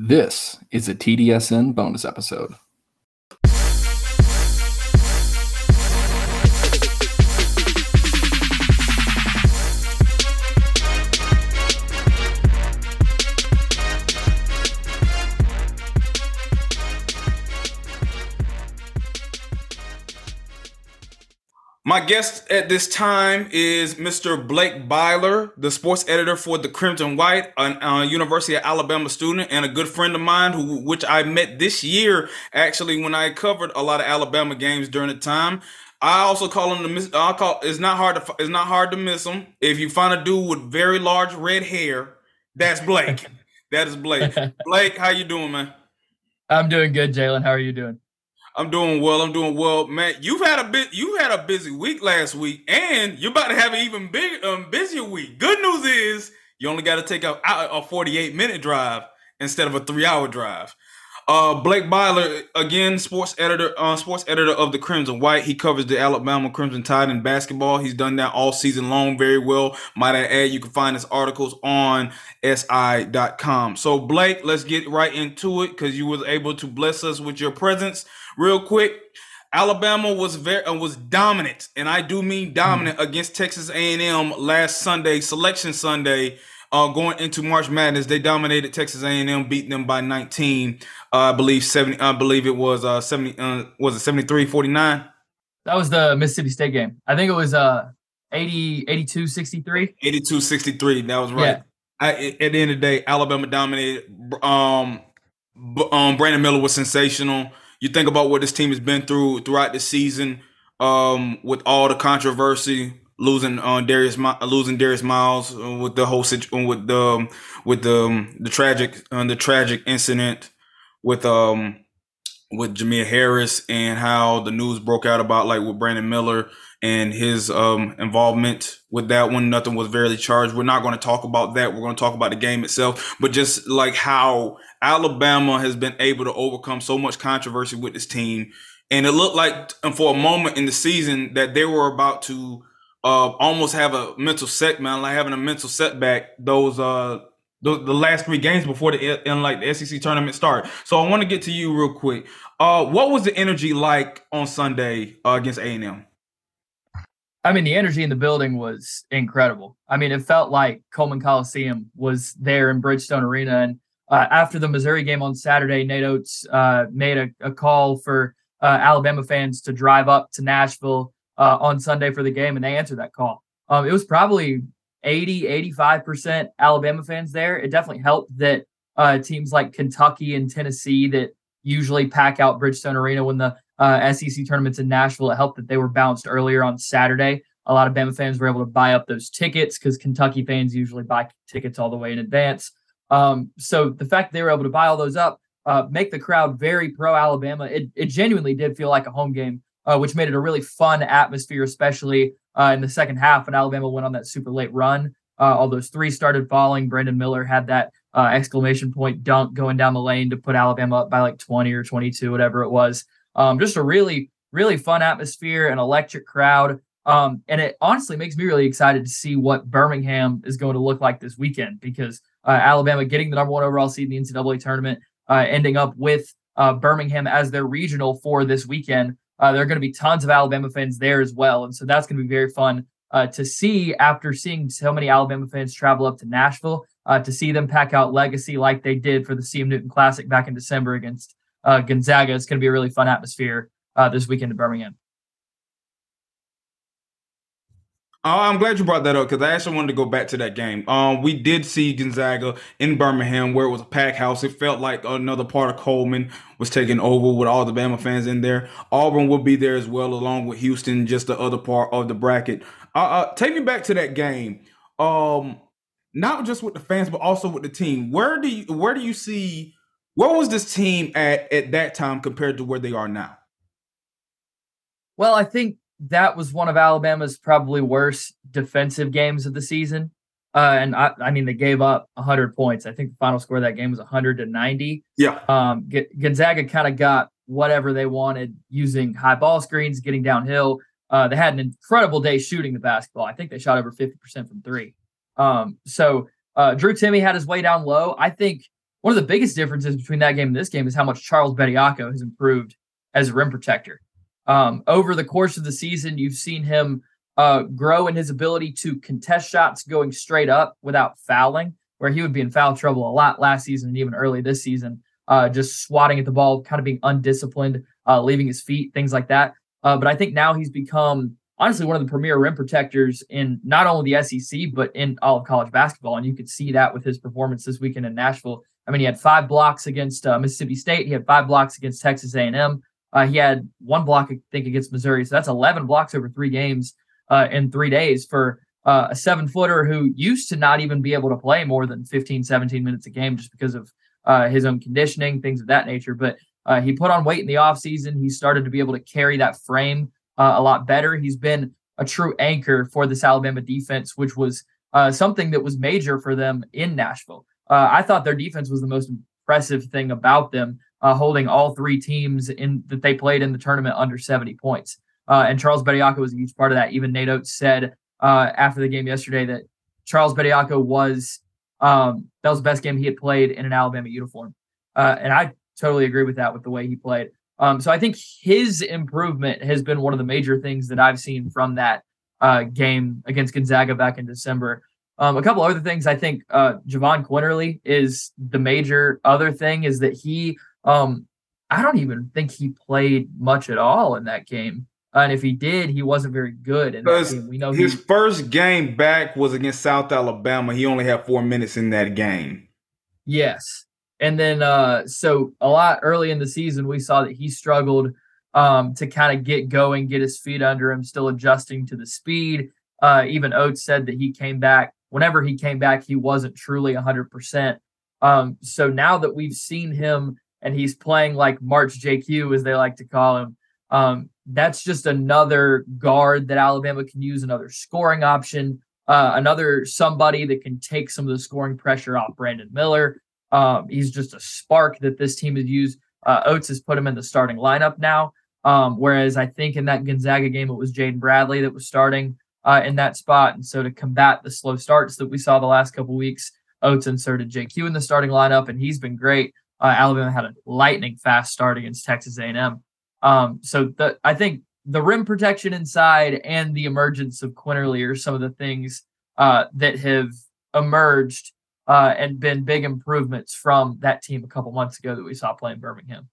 This is a TDSN bonus episode. My guest at this time is Mr. Blake Byler, the sports editor for the Crimson White, a uh, University of Alabama student, and a good friend of mine, who which I met this year actually when I covered a lot of Alabama games during the time. I also call him the miss. I call it's not hard to it's not hard to miss him. If you find a dude with very large red hair, that's Blake. that is Blake. Blake, how you doing, man? I'm doing good, Jalen. How are you doing? I'm doing well. I'm doing well, man. You've had a bit. You had a busy week last week, and you're about to have an even bigger, um, busier week. Good news is you only got to take a, a 48 minute drive instead of a three hour drive. Uh, Blake Byler, again, sports editor, uh, sports editor of the Crimson White. He covers the Alabama Crimson Tide in basketball. He's done that all season long very well. Might I add, you can find his articles on si.com. So, Blake, let's get right into it because you was able to bless us with your presence real quick. Alabama was very uh, was dominant, and I do mean dominant mm-hmm. against Texas A&M last Sunday, Selection Sunday. Uh, going into March Madness, they dominated Texas A&M, beating them by 19. Uh, I believe 70. I believe it was uh 70. Uh, was it 73 49? That was the Mississippi State game. I think it was uh 80 82 63. 82 63. That was right. Yeah. I, at the end of the day, Alabama dominated. Um, um, Brandon Miller was sensational you think about what this team has been through throughout the season, um, with all the controversy, losing on uh, Darius, losing Darius Miles, uh, with the whole situation, with the with the um, the tragic uh, the tragic incident with um with Jamir Harris and how the news broke out about like with Brandon Miller and his um, involvement with that one. Nothing was very charged. We're not going to talk about that. We're going to talk about the game itself, but just like how Alabama has been able to overcome so much controversy with this team. And it looked like for a moment in the season that they were about to uh, almost have a mental setback, man, like having a mental setback. Those uh, the, the last three games before the in like the SEC tournament start. So I want to get to you real quick. Uh, what was the energy like on Sunday uh, against A and M? I mean, the energy in the building was incredible. I mean, it felt like Coleman Coliseum was there in Bridgestone Arena. And uh, after the Missouri game on Saturday, Nate Oats uh, made a, a, call for uh, Alabama fans to drive up to Nashville uh, on Sunday for the game, and they answered that call. Um, it was probably 80, 85% Alabama fans there. It definitely helped that uh, teams like Kentucky and Tennessee that usually pack out Bridgestone Arena when the uh, SEC tournaments in Nashville. It helped that they were bounced earlier on Saturday. A lot of Bama fans were able to buy up those tickets because Kentucky fans usually buy tickets all the way in advance. Um, so the fact they were able to buy all those up, uh, make the crowd very pro Alabama. It, it genuinely did feel like a home game, uh, which made it a really fun atmosphere, especially uh, in the second half when Alabama went on that super late run. Uh, all those three started falling. Brandon Miller had that uh, exclamation point dunk going down the lane to put Alabama up by like 20 or 22, whatever it was. Um, just a really, really fun atmosphere, an electric crowd. Um, and it honestly makes me really excited to see what Birmingham is going to look like this weekend because uh, Alabama getting the number one overall seed in the NCAA tournament, uh, ending up with uh, Birmingham as their regional for this weekend. Uh, there are going to be tons of Alabama fans there as well. And so that's going to be very fun uh, to see after seeing so many Alabama fans travel up to Nashville uh, to see them pack out legacy like they did for the CM Newton Classic back in December against uh, Gonzaga. It's going to be a really fun atmosphere uh, this weekend in Birmingham. Oh, I'm glad you brought that up because I actually wanted to go back to that game. Um, we did see Gonzaga in Birmingham where it was a pack house. It felt like another part of Coleman was taking over with all the Bama fans in there. Auburn will be there as well, along with Houston, just the other part of the bracket. Uh, uh, take me back to that game. Um, not just with the fans, but also with the team. Where do you where do you see where was this team at at that time compared to where they are now? Well, I think that was one of Alabama's probably worst defensive games of the season. Uh, and I, I mean, they gave up 100 points. I think the final score of that game was 100 to 90. Yeah. Um, Gonzaga kind of got whatever they wanted using high ball screens, getting downhill. Uh, they had an incredible day shooting the basketball. I think they shot over 50% from three. Um, so uh, Drew Timme had his way down low. I think one of the biggest differences between that game and this game is how much Charles Bediako has improved as a rim protector. Um, over the course of the season, you've seen him uh, grow in his ability to contest shots going straight up without fouling, where he would be in foul trouble a lot last season and even early this season, uh, just swatting at the ball, kind of being undisciplined, uh, leaving his feet, things like that. Uh, but I think now he's become honestly one of the premier rim protectors in not only the SEC but in all of college basketball, and you could see that with his performance this weekend in Nashville. I mean, he had five blocks against uh, Mississippi State. He had five blocks against Texas A&M. Uh, he had one block, I think, against Missouri. So that's 11 blocks over three games uh, in three days for uh, a seven footer who used to not even be able to play more than 15, 17 minutes a game just because of uh, his own conditioning, things of that nature. But uh, he put on weight in the offseason. He started to be able to carry that frame uh, a lot better. He's been a true anchor for this Alabama defense, which was something that was major for them in Nashville. I thought their defense was the most impressive thing about them uh, holding all three teams in that they played in the tournament under 70 points. Uh, and Charles Bediako was a huge part of that. Even Nate Oats said uh, after the game yesterday that Charles Bediako was um, that was the best game he had played in an Alabama uniform, uh, and I totally agree with that with the way he played. Um, so I think his improvement has been one of the major things that I've seen from that uh, game against Gonzaga back in December. Um, a couple other things I think uh, Jahvon Quinerly is the major other thing is that he um, I don't even think he played much at all in that game. And if he did, he wasn't very good. And we know his he, first game back was against South Alabama. He only had four minutes in that game. Yes, and then uh, so a lot early in the season, we saw that he struggled um, to kind of get going, get his feet under him, still adjusting to the speed. Uh, even Oats said that he came back. Whenever he came back, he wasn't truly 100%. Um, so now that we've seen him and he's playing like March JQ, as they like to call him. Um, that's just another guard that Alabama can use, another scoring option, uh, another somebody that can take some of the scoring pressure off Brandon Miller. Um, he's just a spark that this team has used. Uh, Oats has put him in the starting lineup now. Um, whereas I think in that Gonzaga game, it was Jaden Bradley that was starting uh, in that spot. And so to combat the slow starts that we saw the last couple weeks, Oats inserted JQ in the starting lineup, and he's been great. Uh, Alabama had a lightning fast start against Texas A&M. Um, so the, I think the rim protection inside and the emergence of Quinerly are some of the things uh, that have emerged uh, and been big improvements from that team a couple months ago that we saw playing Birmingham.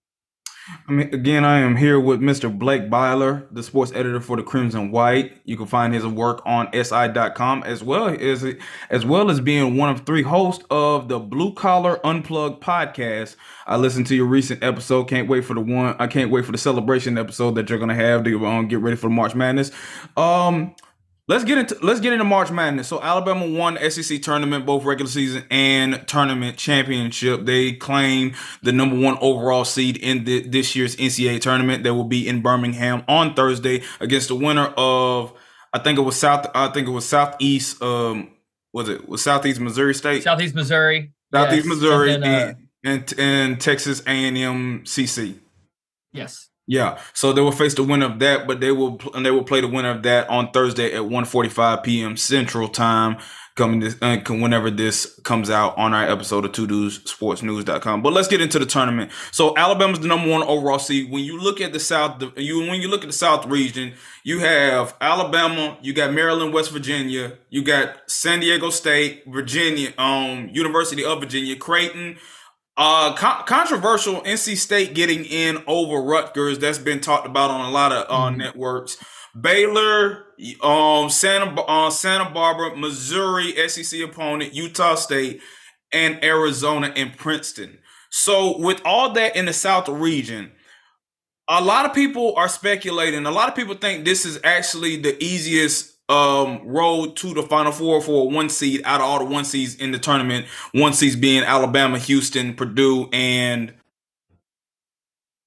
I mean, again, I am here with Mr. Blake Byler, the sports editor for the Crimson White. You can find his work on si.com as well as as well as being one of three hosts of the Blue Collar Unplugged podcast. I listened to your recent episode. Can't wait for the one. I can't wait for the celebration episode that you're gonna have to um, get ready for March Madness. Um, Let's get into let's get into March Madness. So Alabama won SEC tournament, both regular season and tournament championship. They claim the number one overall seed in the, this year's NCAA tournament. That will be in Birmingham on Thursday against the winner of I think it was South. I think it was Southeast. Um, was it was Southeast Missouri State? Southeast Missouri. Southeast yes. Missouri and, then, uh, and, and, and Texas A and M CC. Yes. Yeah, so they will face the winner of that, but they will and they will play the winner of that on Thursday at 1:45 p.m. Central Time. Coming this uh, whenever this comes out on our episode of Two Dudes Sports News.com. But let's get into the tournament. So Alabama's the number one overall seed. When you look at the South, you when you look at the South region, you have Alabama, you got Maryland, West Virginia, you got San Diego State, Virginia, um, University of Virginia, Creighton. Uh, co- controversial NC State getting in over Rutgers. That's been talked about on a lot of uh, mm networks. Baylor, um, Santa uh, Santa Barbara, Missouri, SEC opponent, Utah State, and Arizona and Princeton. So with all that in the South region, a lot of people are speculating. A lot of people think this is actually the easiest um road to the final four for one seed out of all the one seeds in the tournament. One seeds being Alabama, Houston, Purdue, and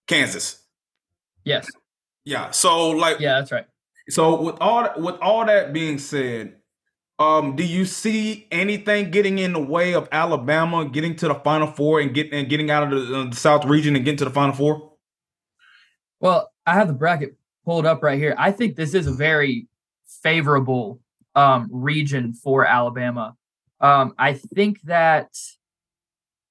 Kansas. Yes. Yeah. So like Yeah, that's right. So with all with all that being said, um, do you see anything getting in the way of Alabama getting to the Final Four and getting and getting out of the, uh, the South region and getting to the Final Four? Well, I have the bracket pulled up right here. I think this is a very favorable um, region for Alabama. Um, I think that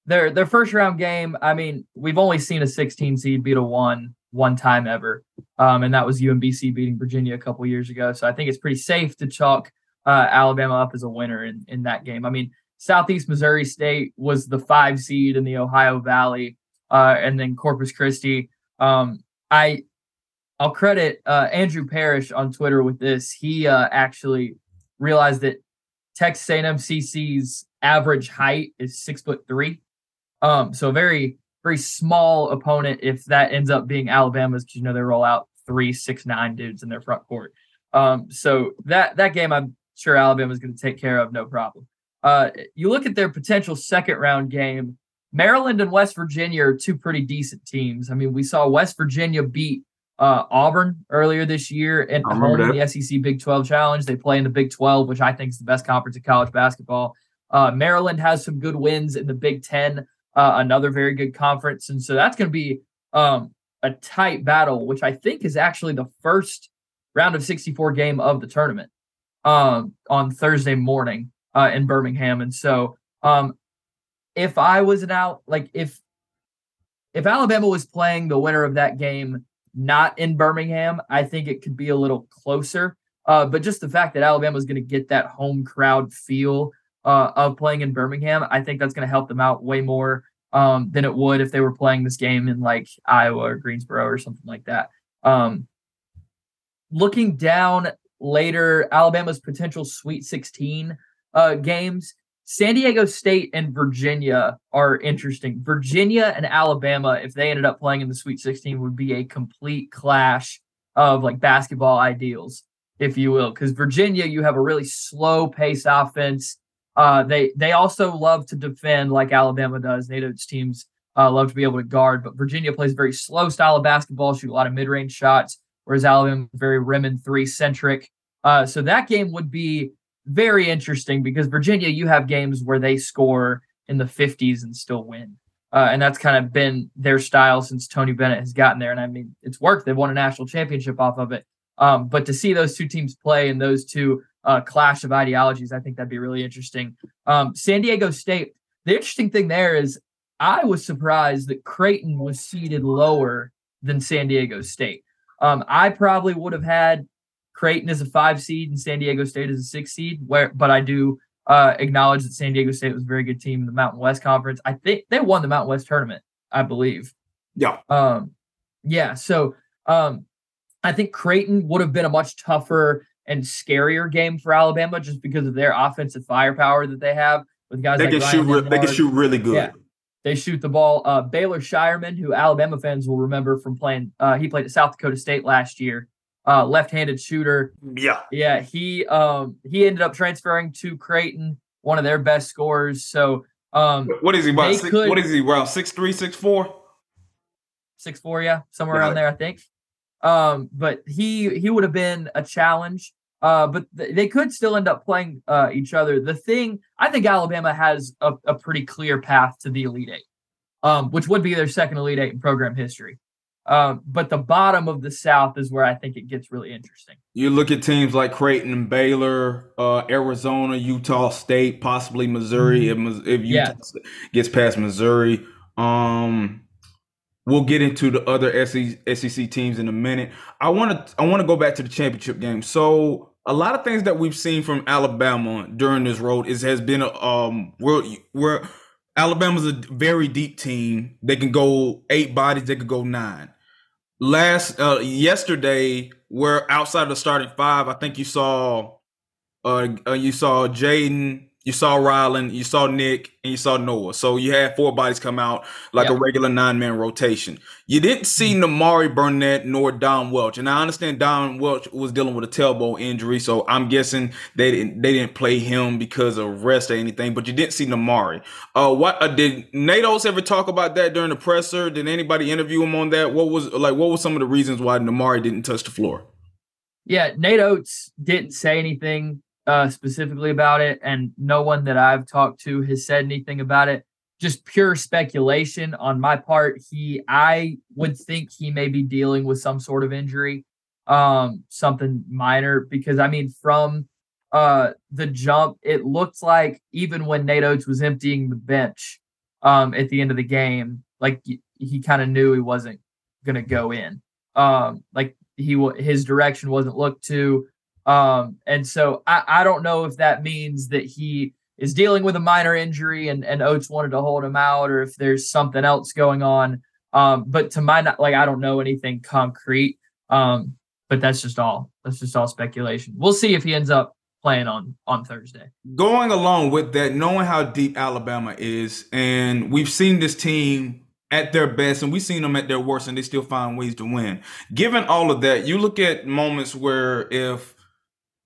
their their first round game. I mean, we've only seen a 16 seed beat a one one time ever, um, and that was UMBC beating Virginia a couple years ago. So I think it's pretty safe to chalk uh, Alabama up as a winner in in that game. I mean, Southeast Missouri State was the five seed in the Ohio Valley, uh, and then Corpus Christi. Um, I I'll credit uh, Andrew Parrish on Twitter with this. He uh, actually realized that Texas A&M CC's average height is six foot three, um, so very very small opponent. If that ends up being Alabama's, because you know they roll out three six nine dudes in their front court. Um, so that that game, I'm sure Alabama's going to take care of no problem. Uh, you look at their potential second round game. Maryland and West Virginia are two pretty decent teams. I mean, we saw West Virginia beat uh, Auburn earlier this year and home in the SEC Big 12 Challenge. They play in the Big 12, which I think is the best conference in college basketball. Uh, Maryland has some good wins in the Big 10, uh, another very good conference. And so that's going to be um, a tight battle, which I think is actually the first round of 64 game of the tournament um, on Thursday morning uh, in Birmingham. And so um, if I was an out, like if if Alabama was playing the winner of that game not in Birmingham, I think it could be a little closer. Uh, but just the fact that Alabama is going to get that home crowd feel uh, of playing in Birmingham, I think that's going to help them out way more um, than it would if they were playing this game in like Iowa or Greensboro or something like that. Um, looking down later, Alabama's potential Sweet 16 uh, games, San Diego State and Virginia are interesting. Virginia and Alabama, if they ended up playing in the Sweet 16, would be a complete clash of like basketball ideals, if you will. Because Virginia, you have a really slow pace offense. Uh, they they also love to defend like Alabama does. Nate Oats' teams uh, love to be able to guard, but Virginia plays a very slow style of basketball, shoot a lot of mid range shots, whereas Alabama is very rim and three centric. Uh, so that game would be very interesting because Virginia, you have games where they score in the 50s and still win. Uh, and that's kind of been their style since Tony Bennett has gotten there. And I mean, it's worked. They've won a national championship off of it. Um, but to see those two teams play and those two uh, clash of ideologies, I think that'd be really interesting. Um, San Diego State, the interesting thing there is I was surprised that Creighton was seeded lower than San Diego State. Um, I probably would have had Creighton is a five seed and San Diego State is a six seed. Where, but I do uh, acknowledge that San Diego State was a very good team in the Mountain West Conference. I think they won the Mountain West tournament, I believe. Yeah. Um, yeah. So um, I think Creighton would have been a much tougher and scarier game for Alabama just because of their offensive firepower that they have with guys. They like can Ryan shoot. They can shoot really good. Yeah. They shoot the ball. Uh, Baylor Scheierman, who Alabama fans will remember from playing, uh, he played at South Dakota State last year uh, left-handed shooter. Yeah, yeah. He um, he ended up transferring to Creighton, one of their best scorers. So um, what is he about? Six, could, what is he around six three, six four? Six four, yeah, somewhere around there, I think. Um, but he he would have been a challenge. Uh, but th- they could still end up playing uh, each other. The thing I think Alabama has a, a pretty clear path to the Elite Eight, um, which would be their second Elite Eight in program history. Um, but the bottom of the South is where I think it gets really interesting. You look at teams like Creighton and Baylor, uh, Arizona, Utah State, possibly Missouri. Mm-hmm. If, if Utah yeah. gets past Missouri, um, we'll get into the other SEC teams in a minute. I want to I want to go back to the championship game. So a lot of things that we've seen from Alabama during this road is has been um where where Alabama's a very deep team. They can go eight bodies. They could go nine last uh yesterday we're outside of the starting five. I think you saw uh, uh you saw Jaden you saw Rylan, you saw Nick, and you saw Noah. So you had four bodies come out like yep. a regular nine man rotation. You didn't see. Nimari Burnett nor Dom Welch, and I understand Dom Welch was dealing with a tailbone injury, so I'm guessing they didn't they didn't play him because of rest or anything. But you didn't see Nimari. Uh, what uh, did Nate Oats ever talk about that during the presser? Did anybody interview him on that? What was like? What were some of the reasons why Nimari didn't touch the floor? Yeah, Nate Oats didn't say anything uh, specifically about it, and no one that I've talked to has said anything about it. Just pure speculation on my part. He, I would think he may be dealing with some sort of injury, um, something minor, because I mean, from uh the jump, it looked like even when Nate Oats was emptying the bench, um, at the end of the game. Like he kind of knew he wasn't going to go in. Um, like he his direction wasn't looked to. Um, and so I, I don't know if that means that he is dealing with a minor injury and, and Oats wanted to hold him out or if there's something else going on. Um, but to my like I don't know anything concrete. Um, but that's just all that's just all speculation. We'll see if he ends up playing on on Thursday. Going along with that, knowing how deep Alabama is, and we've seen this team at their best and we've seen them at their worst and they still find ways to win. Given all of that, you look at moments where if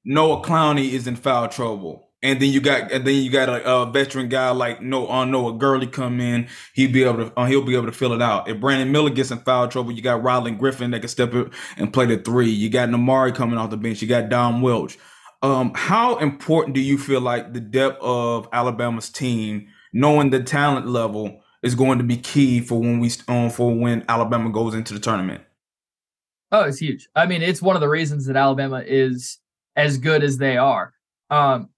Noah Clowney is in foul trouble, and then you got and then you got a, a veteran guy like no on uh, Noah Gurley come in, he'll be able to uh, he'll be able to fill it out. If Brandon Miller gets in foul trouble, you got Rylan Griffin that can step up and play the three. You got Nimari coming off the bench. You got Dom Welch. Um, how important do you feel like the depth of Alabama's team, knowing the talent level, is going to be key for when we um, for when Alabama goes into the tournament? Oh, it's huge. I mean, it's one of the reasons that Alabama is as good as they are. Um,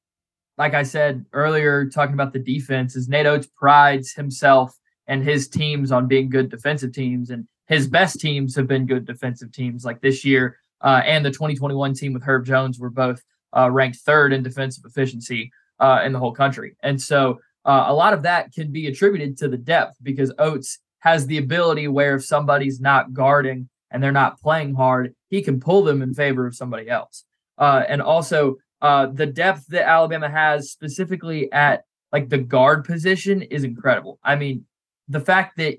like I said earlier, talking about the defense, is Nate Oats prides himself and his teams on being good defensive teams, and his best teams have been good defensive teams. Like this year, uh, and the 2021 team with Herb Jones were both uh, ranked third in defensive efficiency uh, in the whole country, and so uh, a lot of that can be attributed to the depth because Oats has the ability where if somebody's not guarding and they're not playing hard, he can pull them in favor of somebody else. Uh, and also, uh, the depth that Alabama has, specifically at like the guard position, is incredible. I mean, the fact that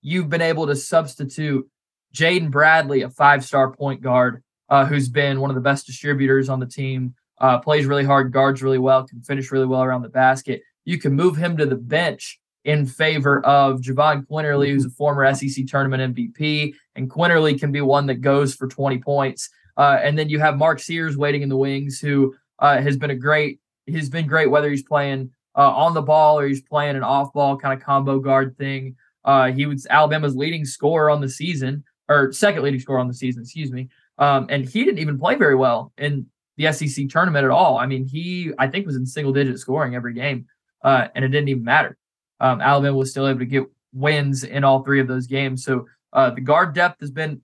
you've been able to substitute Jaden Bradley, a five-star point guard, uh, who's been one of the best distributors on the team, uh, plays really hard, guards really well, can finish really well around the basket. You can move him to the bench in favor of Jahvon Quinerly, who's a former SEC tournament MVP, and Quinerly can be one that goes for 20 points. Uh, and then you have Mark Sears waiting in the wings, who uh, has been a great. He's been great whether he's playing uh, on the ball or he's playing an off-ball kind of combo guard thing. Uh, he was Alabama's leading scorer on the season, or second leading scorer on the season, excuse me. Um, and he didn't even play very well in the SEC tournament at all. I mean, he I think was in single-digit scoring every game, uh, and it didn't even matter. Um, Alabama was still able to get wins in all three of those games. So uh, the guard depth has been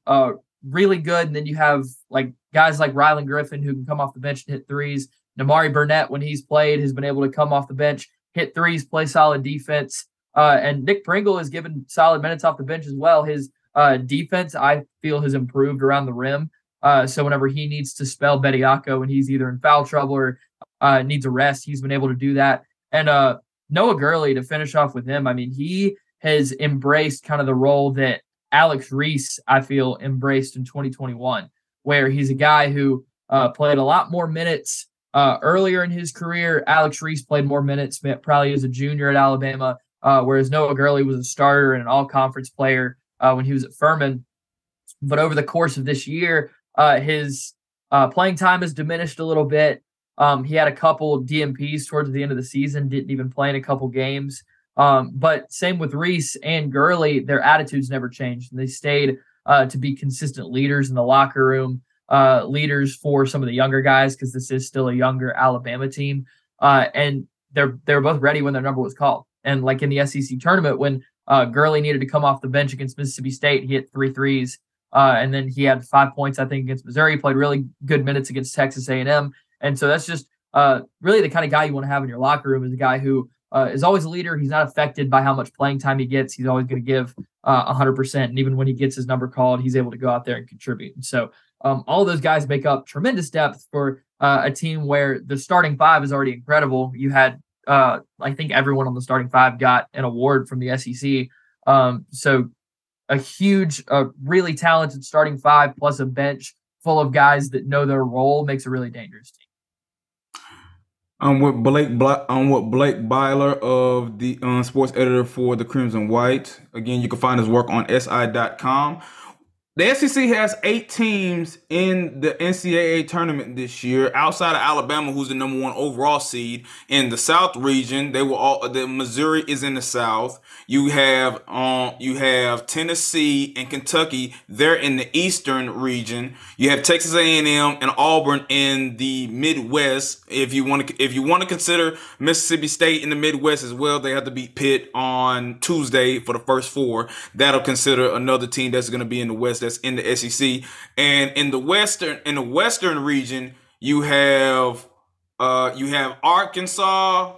really good. And then you have like guys like Rylan Griffin who can come off the bench and hit threes. Nimari Burnett, when he's played, has been able to come off the bench, hit threes, play solid defense. Uh, and Nick Pringle has given solid minutes off the bench as well. His uh, defense, I feel, has improved around the rim. Uh, so whenever he needs to spell Bediako when he's either in foul trouble or uh, needs a rest, he's been able to do that. And uh, Noah Gurley, to finish off with him, I mean, he has embraced kind of the role that Alex Reese, I feel, embraced in 2021, where he's a guy who uh, played a lot more minutes uh, earlier in his career. Alex Reese played more minutes, probably as a junior at Alabama, uh, whereas Noah Gurley was a starter and an all conference player uh, when he was at Furman. But over the course of this year, uh, his uh, playing time has diminished a little bit. Um, he had a couple DNPs towards the end of the season, didn't even play in a couple games. Um, but same with Reese and Gurley, their attitudes never changed. And they stayed uh, to be consistent leaders in the locker room, uh, leaders for some of the younger guys, because this is still a younger Alabama team. Uh, and they're they're both ready when their number was called. And like in the SEC tournament, when uh, Gurley needed to come off the bench against Mississippi State, he hit three threes. Uh, and then he had five points, I think, against Missouri. He played really good minutes against Texas A&M. And so that's just uh, really the kind of guy you want to have in your locker room is a guy who uh, is always a leader. He's not affected by how much playing time he gets. He's always going to give uh, 100%. And even when he gets his number called, he's able to go out there and contribute. And so um, all those guys make up tremendous depth for uh, a team where the starting five is already incredible. You had, uh, I think everyone on the starting five got an award from the SEC. Um, so a huge, uh, really talented starting five plus a bench full of guys that know their role makes a really dangerous team. I'm with Blake. I'm with Blake Byler of the um, sports editor for the Crimson White. Again, you can find his work on si.com. the SEC has eight teams in the NCAA tournament this year, outside of Alabama, who's the number one overall seed in the South region. They were all the Missouri is in the South. You have um you have Tennessee and Kentucky. They're in the Eastern region. You have Texas A&M and Auburn in the Midwest. If you want to if you want to consider Mississippi State in the Midwest as well, they have to beat Pitt on Tuesday for the first four. That'll consider another team that's going to be in the West that's in the SEC. And in the Western in the Western region, you have uh you have Arkansas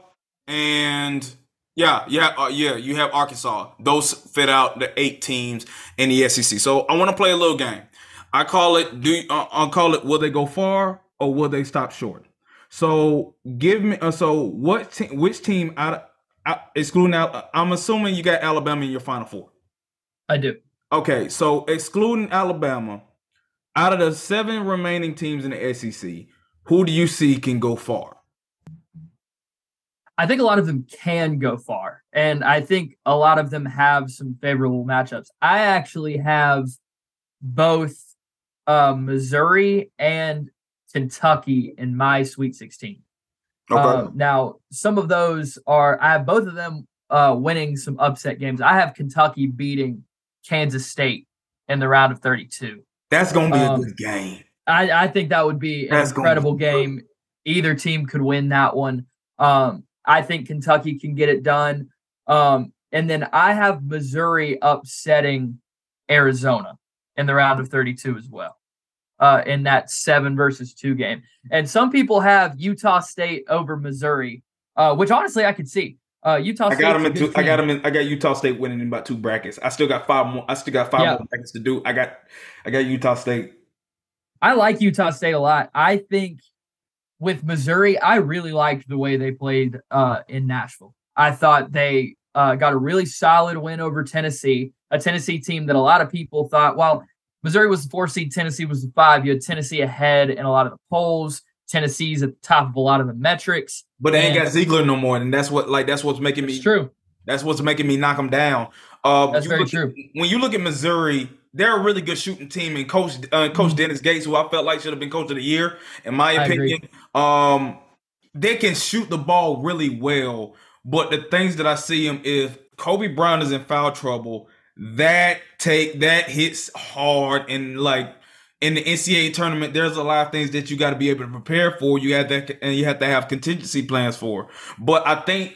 and yeah, yeah, uh, yeah. You have Arkansas. Those fit out the eight teams in the SEC. So I want to play a little game. I call it. Do uh, I'll call it. Will they go far or will they stop short? So give me. Uh, so what? Te- which team out? Of, excluding out. I'm assuming you got Alabama in your Final Four. I do. Okay, so excluding Alabama, out of the seven remaining teams in the SEC, who do you see can go far? I think a lot of them can go far, and I think a lot of them have some favorable matchups. I actually have both uh, Missouri and Kentucky in my Sweet 16. Okay. Uh, now, some of those are I have both of them uh, winning some upset games. I have Kentucky beating Kansas State in the round of 32. That's going to be um, a good game. I, I, think that would be an That's incredible game. Either team could win that one. Um, I think Kentucky can get it done. Um, and then I have Missouri upsetting Arizona in the round of 32 as well. Uh, in that seven versus two game. And some people have Utah State over Missouri, uh, which honestly I could see. Uh, Utah. State I got them in two. I got them in. I got Utah State winning in about two brackets. I still got five more. I still got five yeah. more brackets to do. I got. I got Utah State. I like Utah State a lot. I think with Missouri, I really liked the way they played uh, in Nashville. I thought they uh, got a really solid win over Tennessee, a Tennessee team that a lot of people thought, well, Missouri was the four seed, Tennessee was the five. You had Tennessee ahead in a lot of the polls. Tennessee's at the top of a lot of the metrics. But they ain't got Zeigler no more, and that's what like that's what's making me true. That's what's making me knock them down. Uh, that's very look, true. When you look at Missouri, they're a really good shooting team, and Coach uh, Coach mm-hmm. Dennis Gates, who I felt like should have been Coach of the Year, in my I opinion, um, they can shoot the ball really well. But the things that I see them if Kobe Brown is in foul trouble, that take that hits hard and like in the NCAA tournament, there's a lot of things that you got to be able to prepare for. You have that, and you have to have contingency plans for. But I think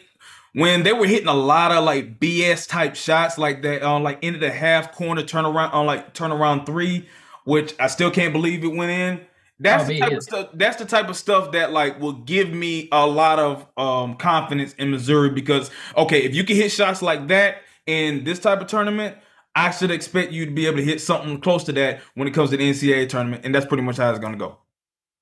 when they were hitting a lot of like BS type shots like that on like into the half corner turnaround on like turnaround three, which I still can't believe it went in. That's oh, the type of stuff. That's the type of stuff that like will give me a lot of um confidence in Missouri because okay, if you can hit shots like that in this type of tournament, I should expect you to be able to hit something close to that when it comes to the NCAA tournament, and that's pretty much how it's going to go.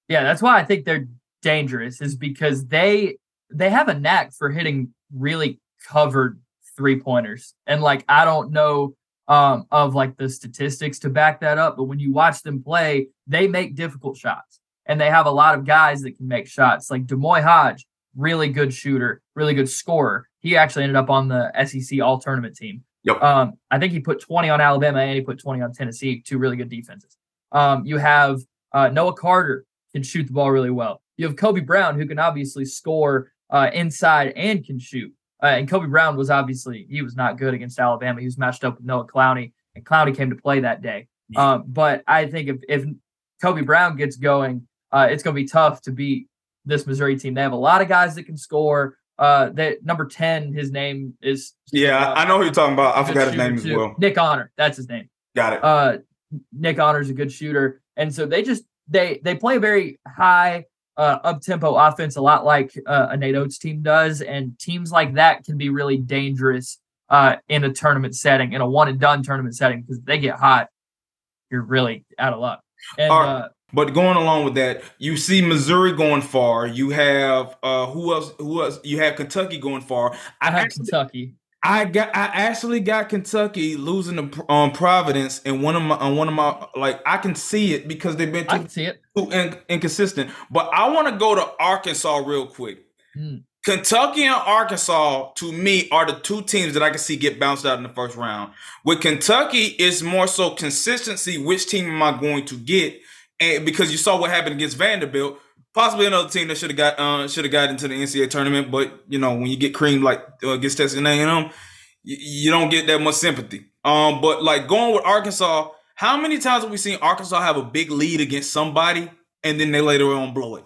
Yeah, that's why I think they're dangerous, is because they they have a knack for hitting really covered three pointers, and like I don't know um, of like the statistics to back that up, but when you watch them play, they make difficult shots, and they have a lot of guys that can make shots, like D'Moi Hodge, really good shooter, really good scorer. He actually ended up on the SEC All Tournament team. Yep. Um, I think he put 20 on Alabama and he put 20 on Tennessee, two really good defenses. Um, you have uh, Noah Carter can shoot the ball really well. You have Kobe Brown who can obviously score uh, inside and can shoot. Uh, and Kobe Brown was obviously he was not good against Alabama. He was matched up with Noah Clowney, and Clowney came to play that day. Yeah. Um, but I think if if Kobe Brown gets going, uh, it's going to be tough to beat this Missouri team. They have a lot of guys that can score. Uh, that number ten, his name is. Yeah, uh, I know who you're talking about. I forgot his name too. as well. Nick Honor, that's his name. Got it. Uh, Nick Honor's a good shooter, and so they just they they play a very high uh, up tempo offense, a lot like uh, a Nate Oats team does, and teams like that can be really dangerous uh, in a tournament setting, in a one and done tournament setting, because they get hot, you're really out of luck. And uh, but going along with that, you see Missouri going far. You have uh who else? Who else? You have Kentucky going far. I, I have actually, Kentucky. I got. I actually got Kentucky losing to um, Providence and one of my on one of my like. I can see it because they've been too, I can see it. too in, inconsistent. But I want to go to Arkansas real quick. Mm. Kentucky and Arkansas, to me, are the two teams that I can see get bounced out in the first round. With Kentucky, it's more so consistency. Which team am I going to get? And because you saw what happened against Vanderbilt, possibly another team that should have got uh, should have got into the NCAA tournament. But you know, when you get creamed like uh, against Texas A&M, you, you don't get that much sympathy. Um, but like going with Arkansas, how many times have we seen Arkansas have a big lead against somebody and then they later on blow it?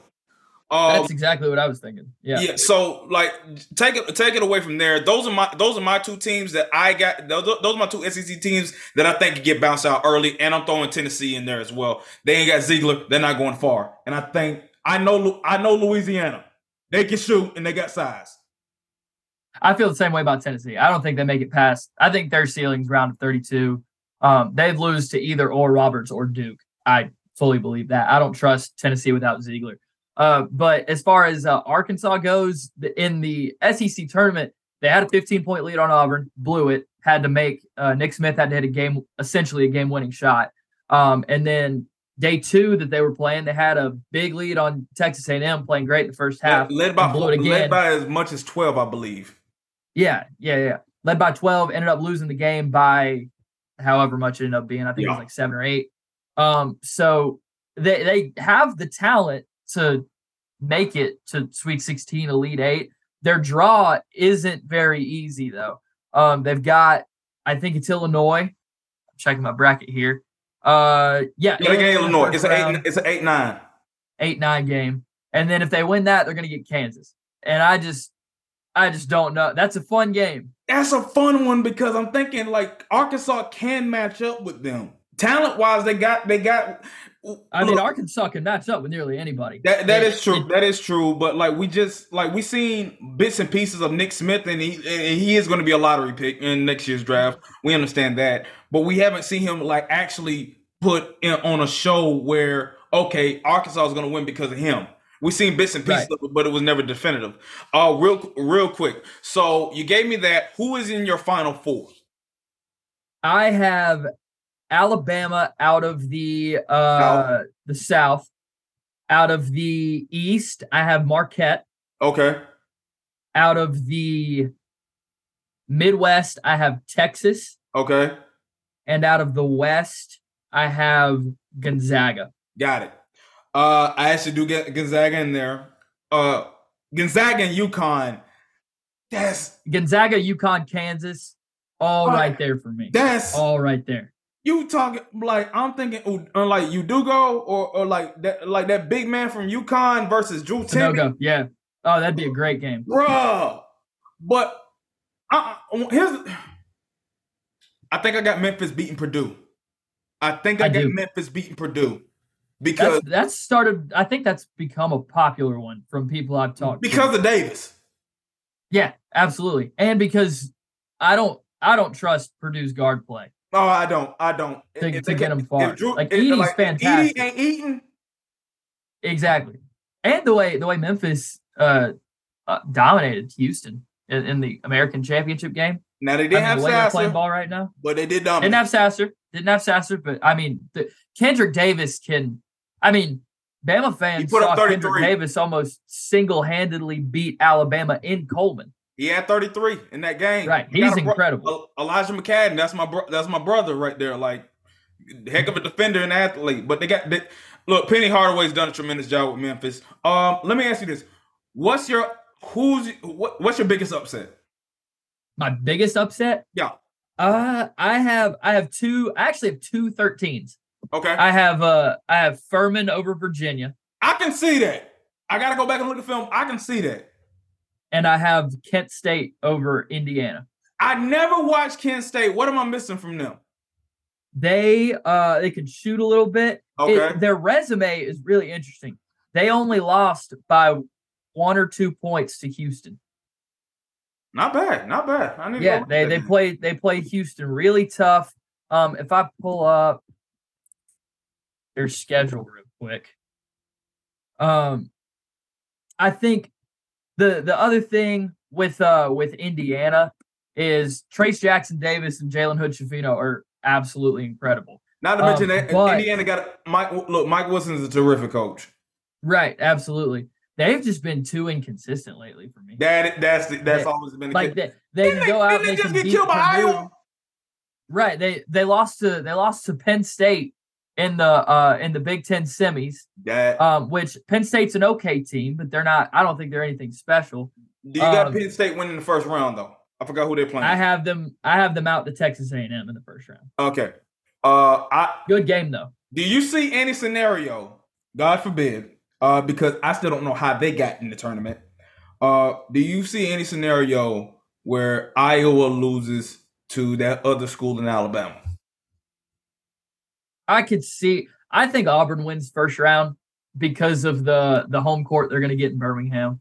Um, That's exactly what I was thinking. Yeah. Yeah. So like, take it take it away from there. Those are my those are my two teams that I got. Those, those are my two SEC teams that I think get bounced out early, and I'm throwing Tennessee in there as well. They ain't got Zeigler. They're not going far, and I think I know I know Louisiana. They can shoot and they got size. I feel the same way about Tennessee. I don't think they make it past. I think their ceiling's round of 32. Um, they'd lose to either Oral Roberts or Duke. I fully believe that. I don't trust Tennessee without Zeigler. Uh, but as far as uh, Arkansas goes, in the SEC tournament, they had a 15 point lead on Auburn, blew it, had to make uh, Nick Smith had to hit a game, essentially a game winning shot. Um, and then day two that they were playing, they had a big lead on Texas A&M, playing great in the first half. Led by blew it again. led by as much as 12, I believe. Yeah, yeah, yeah. Led by 12, ended up losing the game by however much it ended up being. I think yeah. it was like seven or eight. Um, so they they have the talent to make it to Sweet 16, Elite Eight. Their draw isn't very easy though. Um, they've got, I think it's Illinois. I'm checking my bracket here. Uh, yeah, yeah Illinois. Illinois. It's an eight. It's an eight nine. Eight nine game, and then if they win that, they're gonna get Kansas. And I just, I just don't know. That's a fun game. That's a fun one because I'm thinking like Arkansas can match up with them talent wise. They got they got I mean, Arkansas can match up with nearly anybody. That that is true. That is true. But like we just like we seen bits and pieces of Nick Smith, and he and he is going to be a lottery pick in next year's draft. We understand that, but we haven't seen him like actually put in, on a show where okay, Arkansas is going to win because of him. We've seen bits and pieces, right. it, but it was never definitive. Uh, real real quick. So you gave me that. Who is in your final four? I have Alabama out of the uh the South. Out of the East, I have Marquette. Okay. Out of the Midwest, I have Texas. Okay. And out of the West, I have Gonzaga. Got it. Uh I actually do get Gonzaga in there. Uh Gonzaga and UConn. That's Gonzaga, UConn, Kansas. All right there for me. That's all right there. You talking like I'm thinking uh, like Udoka or or like that like that big man from UConn versus Drew Timme. Yeah. Oh, that'd be a great game, bruh. But uh, here's, I think I got Memphis beating Purdue. I think I, I got do. Memphis beating Purdue because that's, that's, started. I think that's become a popular one from people I've talked because to. of Davis. Yeah, absolutely, and because I don't I don't trust Purdue's guard play. No, I don't. I don't. To, if to get him far. Drew, like Edey's like, fantastic. Edey ain't eating. Exactly, and the way the way Memphis uh, uh dominated Houston in, in, the American Championship game. Now they didn't I mean, have the Sasser playing ball right now, but they did dominate. Didn't have Sasser. Didn't have Sasser, but I mean, the, Kendric Davis can. I mean, Bama fans saw Kendric Davis almost single handedly beat Alabama in Coleman. He had 33 in that game. Right. He He's incredible. Elijah McCadden, that's my bro- that's my brother right there. Like heck of a defender and athlete. But they got they, look, Penny Hardaway's done a tremendous job with Memphis. Um, let me ask you this. What's your who's what, what's your biggest upset? My biggest upset? Yeah. Uh I have I have two I actually have two 13s. Okay. I have uh I have Furman over Virginia. I can see that. I gotta go back and look at the film. I can see that and I have Kent State over Indiana. I never watched Kent State. What am I missing from them? They uh they can shoot a little bit. Okay. It, their resume is really interesting. They only lost by one or two points to Houston. Not bad, not bad. yeah, they they play they play Houston really tough. Um, if I pull up their schedule real quick, um, I think the the other thing with uh with Indiana is Trayce Jackson Davis and Jalen Hood Schifino are absolutely incredible. Not to mention um, that Indiana got Mike. Look, Mike Woodson is a terrific coach. Right, absolutely. they've just been too inconsistent lately for me. That that's the, that's they, always been the like case. they, they go out. They, they just get killed by Iowa. Right. They they lost to they lost to Penn State in the uh in the Big Ten semis. That um which Penn State's an okay team, but they're not. I don't think they're anything special. Do you got um, Penn State winning the first round though? I forgot who they're playing. I have them. I have them out to Texas A&M in the first round. Okay. Uh, I good game though. Do you see any scenario? God forbid. Uh, because I still don't know how they got in the tournament. Uh, do you see any scenario where Iowa loses to that other school in Alabama? I could see. I think Auburn wins first round because of the the home court they're going to get in Birmingham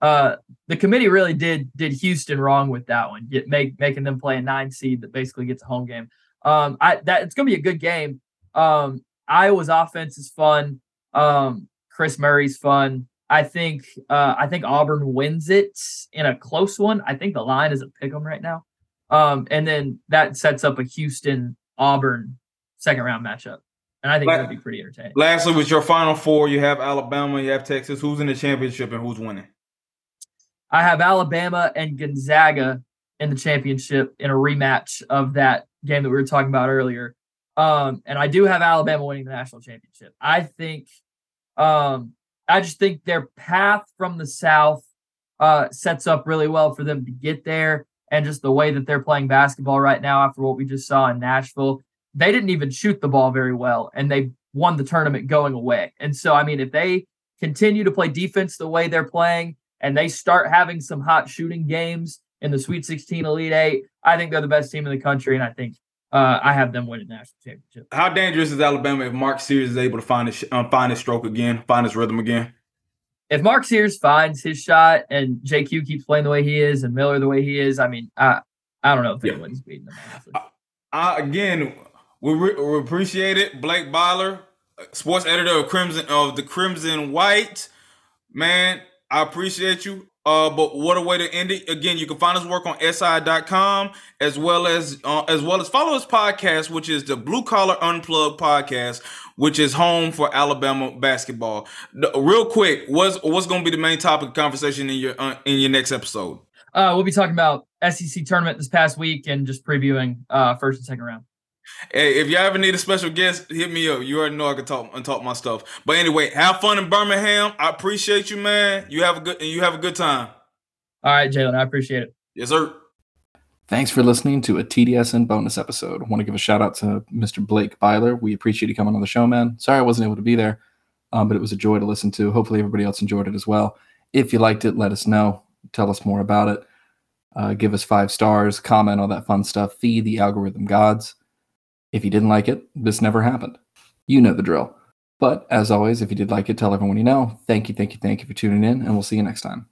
uh, the committee really did did Houston wrong with that one, get make making them play a nine seed that basically gets a home game. Um, I that it's gonna be a good game. Um, Iowa's offense is fun. Um, Kris Murray's fun. I think uh, I think Auburn wins it in a close one. I think the line is a pick 'em right now. Um, and then that sets up a Houston Auburn second round matchup. And I think that would be pretty entertaining. Lastly, with your final four, you have Alabama, you have Texas. Who's in the championship and who's winning? I have Alabama and Gonzaga in the championship in a rematch of that game that we were talking about earlier. Um, and I do have Alabama winning the national championship. I think, um, I just think their path from the South uh, sets up really well for them to get there. And just the way that they're playing basketball right now, after what we just saw in Nashville, they didn't even shoot the ball very well, and they won the tournament going away. And so, I mean, if they continue to play defense the way they're playing, and they start having some hot shooting games in the Sweet 16 Elite Eight, I think they're the best team in the country, and I think uh, I have them winning the national championship. How dangerous is Alabama if Mark Sears is able to find his um, find his stroke again, find his rhythm again? If Mark Sears finds his shot and JQ keeps playing the way he is and Miller the way he is, I mean, I I don't know if anyone's yeah. beating them. Uh, uh, again, we, re- we appreciate it, Blake Byler, sports editor of Crimson of the Crimson White. Man, I appreciate you. Uh, but what a way to end it. Again, you can find his work on si.com as well as uh, as well as follow his podcast, which is the Blue Collar Unplugged podcast, which is home for Alabama basketball. The, real quick, what's what's going to be the main topic of conversation in your uh, in your next episode? Uh, we'll be talking about SEC tournament this past week and just previewing uh, first and second round. Hey, if y'all ever need a special guest, hit me up. You already know I can talk and talk my stuff. But anyway, have fun in Birmingham. I appreciate you, man. You have a good and you have a good time. All right, Jalen, I appreciate it. Yes, sir. Thanks for listening to a TDSN bonus episode. I want to give a shout out to Mr. Blake Byler. We appreciate you coming on the show, man. Sorry I wasn't able to be there, um, but it was a joy to listen to. Hopefully, everybody else enjoyed it as well. If you liked it, let us know. Tell us more about it. Uh, give us five stars, comment, all that fun stuff. Feed the algorithm gods. If you didn't like it, this never happened. You know the drill. But as always, if you did like it, tell everyone you know. Thank you, thank you, thank you for tuning in, and we'll see you next time.